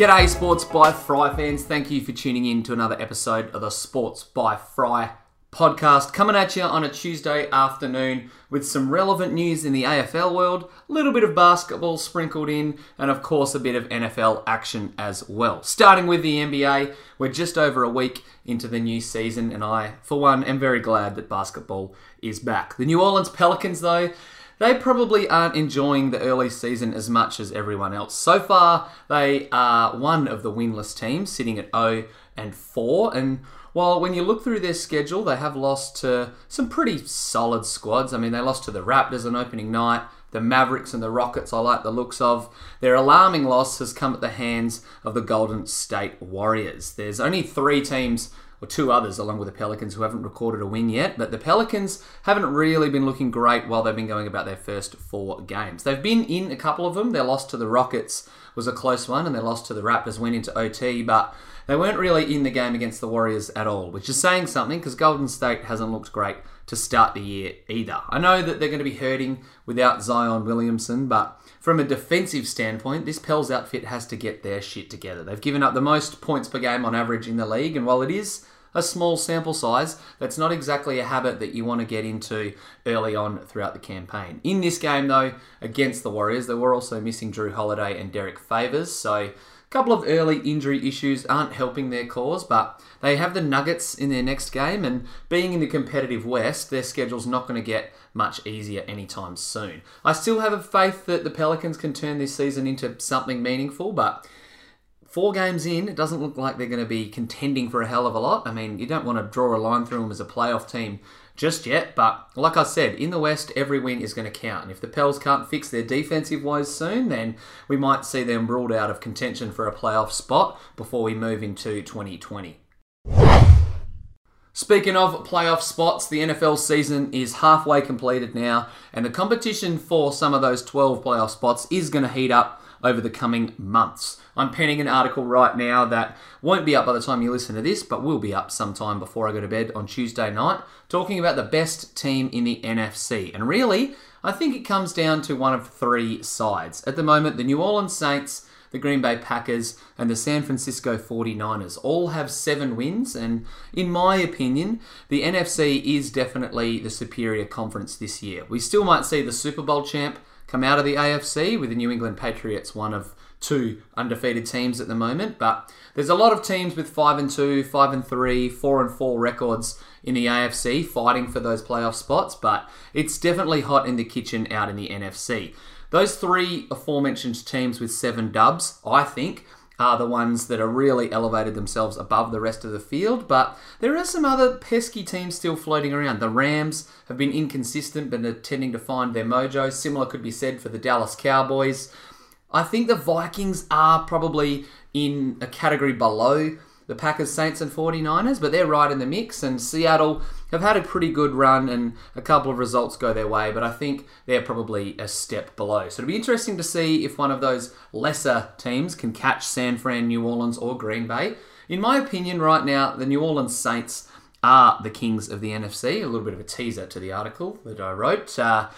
G'day, Sports by Fry fans. Thank you for tuning in to another episode of the Sports by Fry podcast. Coming at you on a Tuesday afternoon with some relevant news in the AFL world, a little bit of basketball sprinkled in, and of course a bit of NFL action as well. Starting with the NBA, we're just over a week into the new season, and I, for one, am very glad that basketball is back. The New Orleans Pelicans, though, they probably aren't enjoying the early season as much as everyone else. So far, they are one of the winless teams, sitting at 0 and 4. And while when you look through their schedule, they have lost to some pretty solid squads. I mean, they lost to the Raptors on opening night. The Mavericks and the Rockets, I like the looks of. Their alarming loss has come at the hands of the Golden State Warriors. There's only three teams or two others along with the Pelicans who haven't recorded a win yet. But the Pelicans haven't really been looking great while they've been going about their first four games. They've been in a couple of them. Their loss to the Rockets was a close one, and their loss to the Raptors went into OT, but they weren't really in the game against the Warriors at all, which is saying something because Golden State hasn't looked great to start the year either. I know that they're going to be hurting without Zion Williamson, but from a defensive standpoint, this Pels outfit has to get their shit together. They've given up the most points per game on average in the league, and while it is a small sample size, that's not exactly a habit that you want to get into early on throughout the campaign. In this game, though, against the Warriors, they were also missing Jrue Holiday and Derrick Favors, so couple of early injury issues aren't helping their cause, but they have the Nuggets in their next game, and being in the competitive West, their schedule's not going to get much easier anytime soon. I still have a faith that the Pelicans can turn this season into something meaningful, but four games in, it doesn't look like they're going to be contending for a hell of a lot. I mean, you don't want to draw a line through them as a playoff team just yet. But like I said, in the West, every win is going to count. And if the Pels can't fix their defensive woes soon, then we might see them ruled out of contention for a playoff spot before we move into 2020. Speaking of playoff spots, the NFL season is halfway completed now, and the competition for some of those 12 playoff spots is going to heat up over the coming months. I'm penning an article right now that won't be up by the time you listen to this, but will be up sometime before I go to bed on Tuesday night, talking about the best team in the NFC. And really, I think it comes down to one of three sides. At the moment, the New Orleans Saints, the Green Bay Packers, and the San Francisco 49ers all have seven wins, and in my opinion, the NFC is definitely the superior conference this year. We still might see the Super Bowl champ come out of the AFC with the New England Patriots, one of two undefeated teams at the moment. But there's a lot of teams with five and two, five and three, four and four records in the AFC fighting for those playoff spots. But it's definitely hot in the kitchen out in the NFC. Those three aforementioned teams with seven dubs, I think, are the ones that are really elevated themselves above the rest of the field. But there are some other pesky teams still floating around. The Rams have been inconsistent but are tending to find their mojo. Similar could be said for the Dallas Cowboys. I think the Vikings are probably in a category below the Packers, Saints, and 49ers, but they're right in the mix. And Seattle have had a pretty good run and a couple of results go their way, but I think they're probably a step below. So it'll be interesting to see if one of those lesser teams can catch San Fran, New Orleans, or Green Bay. In my opinion, right now, the New Orleans Saints are the kings of the NFC. A little bit of a teaser to the article that I wrote. Uh,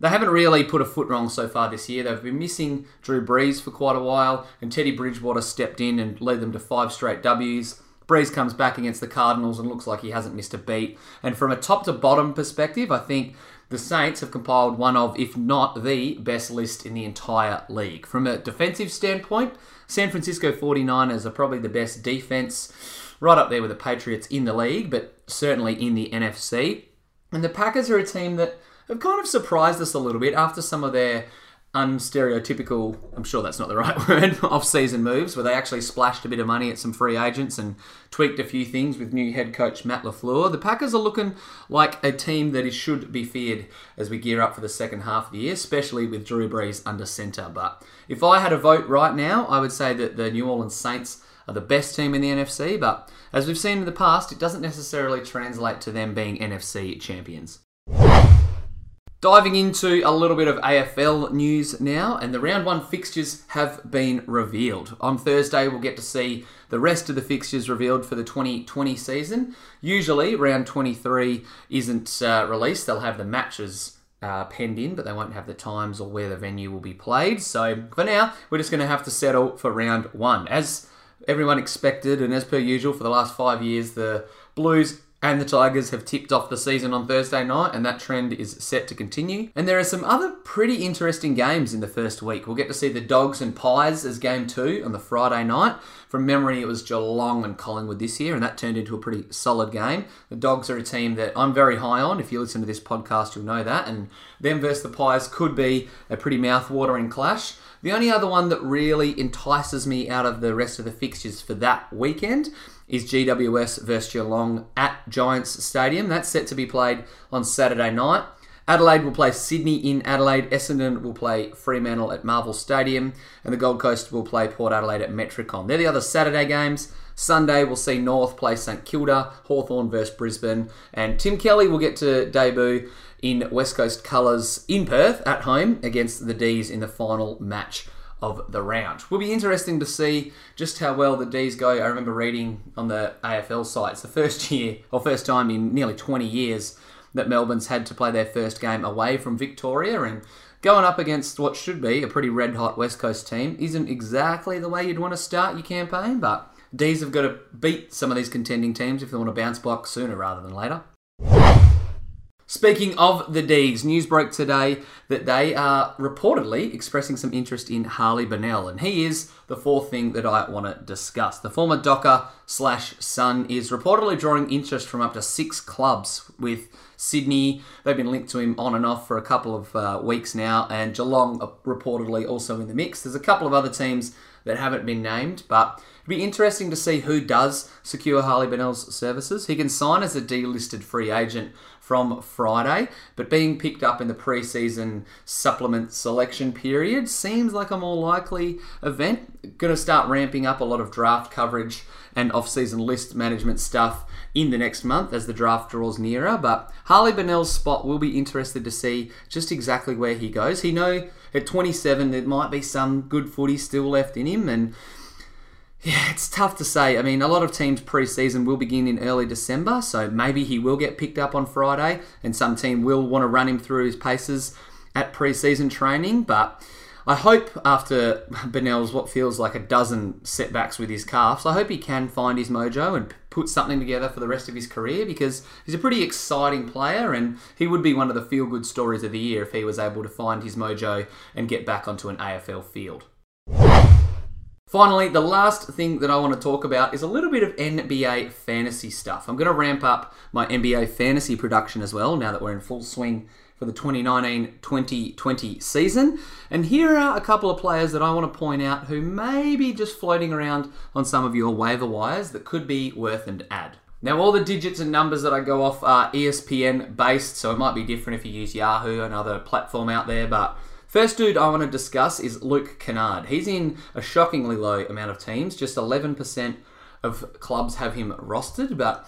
they haven't really put a foot wrong so far this year. They've been missing Drew Brees for quite a while, and Teddy Bridgewater stepped in and led them to five straight W's. Brees comes back against the Cardinals and looks like he hasn't missed a beat. And from a top to bottom perspective, I think the Saints have compiled one of, if not the best list in the entire league. From a defensive standpoint, San Francisco 49ers are probably the best defense, right up there with the Patriots in the league, but certainly in the NFC. And the Packers are a team that have kind of surprised us a little bit after some of their unstereotypical, I'm sure that's not the right word, off season moves where they actually splashed a bit of money at some free agents and tweaked a few things with new head coach Matt LaFleur. The Packers are looking like a team that is, should be feared as we gear up for the second half of the year, especially with Drew Brees under centre. But if I had a vote right now, I would say that the New Orleans Saints are the best team in the NFC, but as we've seen in the past, it doesn't necessarily translate to them being NFC champions. Diving into a little bit of AFL news now, and the round one fixtures have been revealed. On Thursday, we'll get to see the rest of the fixtures revealed for the 2020 season. Usually, round 23 isn't uh, released, they'll have the matches uh, penned in, but they won't have the times or where the venue will be played. So for now, we're just going to have to settle for round one. As everyone expected, and as per usual for the last five years, the Blues and the Tigers have tipped off the season on Thursday night, and that trend is set to continue. And there are some other pretty interesting games in the first week. We'll get to see the Dogs and Pies as game two on the Friday night. From memory, it was Geelong and Collingwood this year, and that turned into a pretty solid game. The Dogs are a team that I'm very high on. If you listen to this podcast, you'll know that. And them versus the Pies could be a pretty mouth-watering clash. The only other one that really entices me out of the rest of the fixtures for that weekend is GWS versus Geelong at Giants Stadium. That's set to be played on Saturday night. Adelaide will play Sydney in Adelaide. Essendon will play Fremantle at Marvel Stadium. And the Gold Coast will play Port Adelaide at Metricon. They're the other Saturday games. Sunday, we'll see North play St Kilda, Hawthorn versus Brisbane. And Tim Kelly will get to debut in West Coast colours in Perth at home against the D's in the final match of the round. Will be interesting to see just how well the D's go. I remember reading on the AFL site, it's the first year or first time in nearly 20 years that Melbourne's had to play their first game away from Victoria and going up against what should be a pretty red hot West Coast team isn't exactly the way you'd want to start your campaign, but D's have got to beat some of these contending teams if they want to bounce back sooner rather than later. Speaking of the D's, news broke today that they are reportedly expressing some interest in Harley Bennell, and he is the fourth thing that I want to discuss. The former Docker slash Sun is reportedly drawing interest from up to six clubs with Sydney. They've been linked to him on and off for a couple of uh, weeks now, and Geelong reportedly also in the mix. There's a couple of other teams that haven't been named, but it'd be interesting to see who does secure Harley Bennell's services. He can sign as a delisted free agent from Friday, but being picked up in the preseason supplement selection period seems like a more likely event. Going to start ramping up a lot of draft coverage and off-season list management stuff in the next month as the draft draws nearer. But Harley Bennell's spot will be interested to see just exactly where he goes. He know at 27 there might be some good footy still left in him, and yeah, it's tough to say. I mean, a lot of teams pre-season will begin in early December, so maybe he will get picked up on Friday, and some team will want to run him through his paces at pre-season training. But I hope after Bennell's what feels like a dozen setbacks with his calves, I hope he can find his mojo and put something together for the rest of his career because he's a pretty exciting player, and he would be one of the feel-good stories of the year if he was able to find his mojo and get back onto an AFL field. Finally, the last thing that I want to talk about is a little bit of NBA fantasy stuff. I'm going to ramp up my NBA fantasy production as well now that we're in full swing for the 2019 2020 season. And here are a couple of players that I want to point out who may be just floating around on some of your waiver wires that could be worth an ad. Now, all the digits and numbers that I go off are ESPN based, so it might be different if you use Yahoo, another platform out there, but First dude I want to discuss is Luke Kennard. He's in a shockingly low amount of teams. Just 11% of clubs have him rostered, but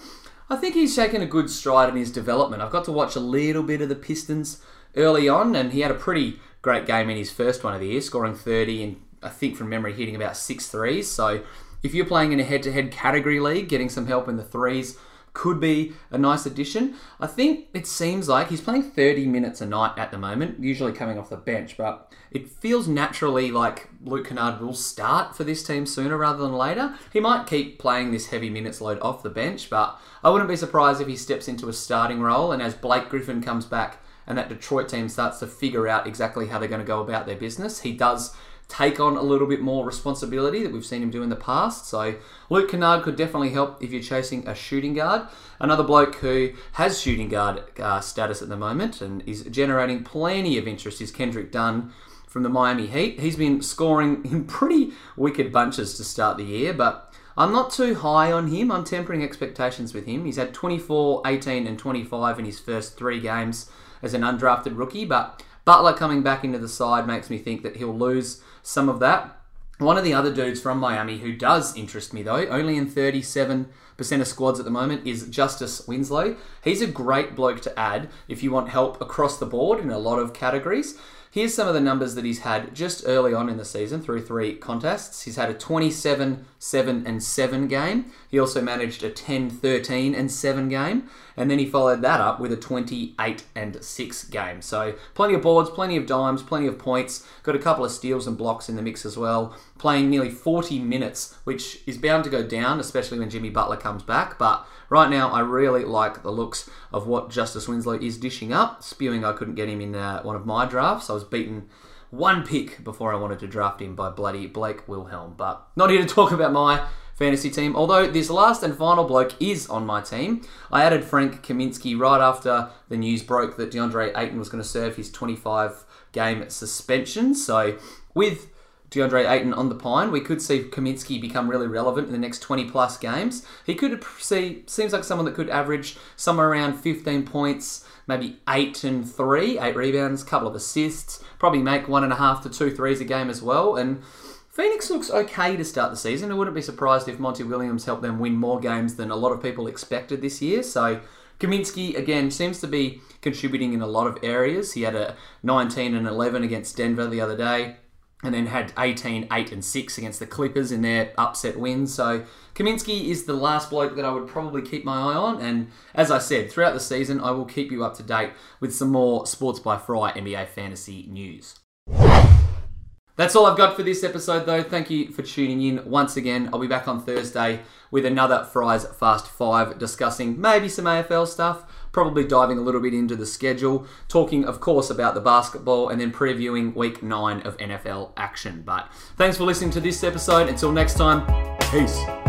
I think he's taken a good stride in his development. I've got to watch a little bit of the Pistons early on, and he had a pretty great game in his first one of the year, scoring 30 and I think from memory hitting about six threes. So if you're playing in a head-to-head category league, getting some help in the threes could be a nice addition. I think it seems like he's playing 30 minutes a night at the moment, usually coming off the bench, but it feels naturally like Luke Kennard will start for this team sooner rather than later. He might keep playing this heavy minutes load off the bench, but I wouldn't be surprised if he steps into a starting role and as Blake Griffin comes back and that Detroit team starts to figure out exactly how they're going to go about their business, he does take on a little bit more responsibility that we've seen him do in the past. So Luke Kennard could definitely help if you're chasing a shooting guard. Another bloke who has shooting guard uh, status at the moment and is generating plenty of interest is Kendrick Nunn from the Miami Heat. He's been scoring in pretty wicked bunches to start the year, but I'm not too high on him. I'm tempering expectations with him. He's had 24, 18, and 25 in his first three games as an undrafted rookie, but Butler coming back into the side makes me think that he'll lose some of that. One of the other dudes from Miami who does interest me though, only in 37% of squads at the moment, is Justice Winslow. He's a great bloke to add if you want help across the board in a lot of categories. Here's some of the numbers that he's had just early on in the season through three contests. He's had a 27, 7, and 7 game. He also managed a 10, 13, and 7 game. And then he followed that up with a 28 and 6 game. So plenty of boards, plenty of dimes, plenty of points. Got a couple of steals and blocks in the mix as well. Playing nearly 40 minutes, which is bound to go down, especially when Jimmy Butler comes back. But right now, I really like the looks of what Justice Winslow is dishing up. Spewing I couldn't get him in uh, one of my drafts. I was beaten one pick before I wanted to draft him by bloody Blake Wilhelm. But not here to talk about my fantasy team. Although this last and final bloke is on my team. I added Frank Kaminsky right after the news broke that DeAndre Ayton was going to serve his 25 game suspension. So with DeAndre Ayton on the pine, we could see Kaminsky become really relevant in the next 20 plus games. He could see, seems like someone that could average somewhere around 15 points, maybe 8 and 3, 8 rebounds, couple of assists, probably make one and a half to two threes a game as well. And Phoenix looks okay to start the season. I wouldn't be surprised if Monty Williams helped them win more games than a lot of people expected this year. So Kaminsky again seems to be contributing in a lot of areas. He had a 19 and 11 against Denver the other day, and then had 18, 8 and 6 against the Clippers in their upset win. So Kaminsky is the last bloke that I would probably keep my eye on. And as I said, throughout the season, I will keep you up to date with some more Sports by Fry NBA fantasy news. That's all I've got for this episode, though. Thank you for tuning in once again. I'll be back on Thursday with another Fry's Fast Five discussing maybe some AFL stuff, probably diving a little bit into the schedule, talking, of course, about the basketball, and then previewing week nine of NFL action. But thanks for listening to this episode. Until next time, peace.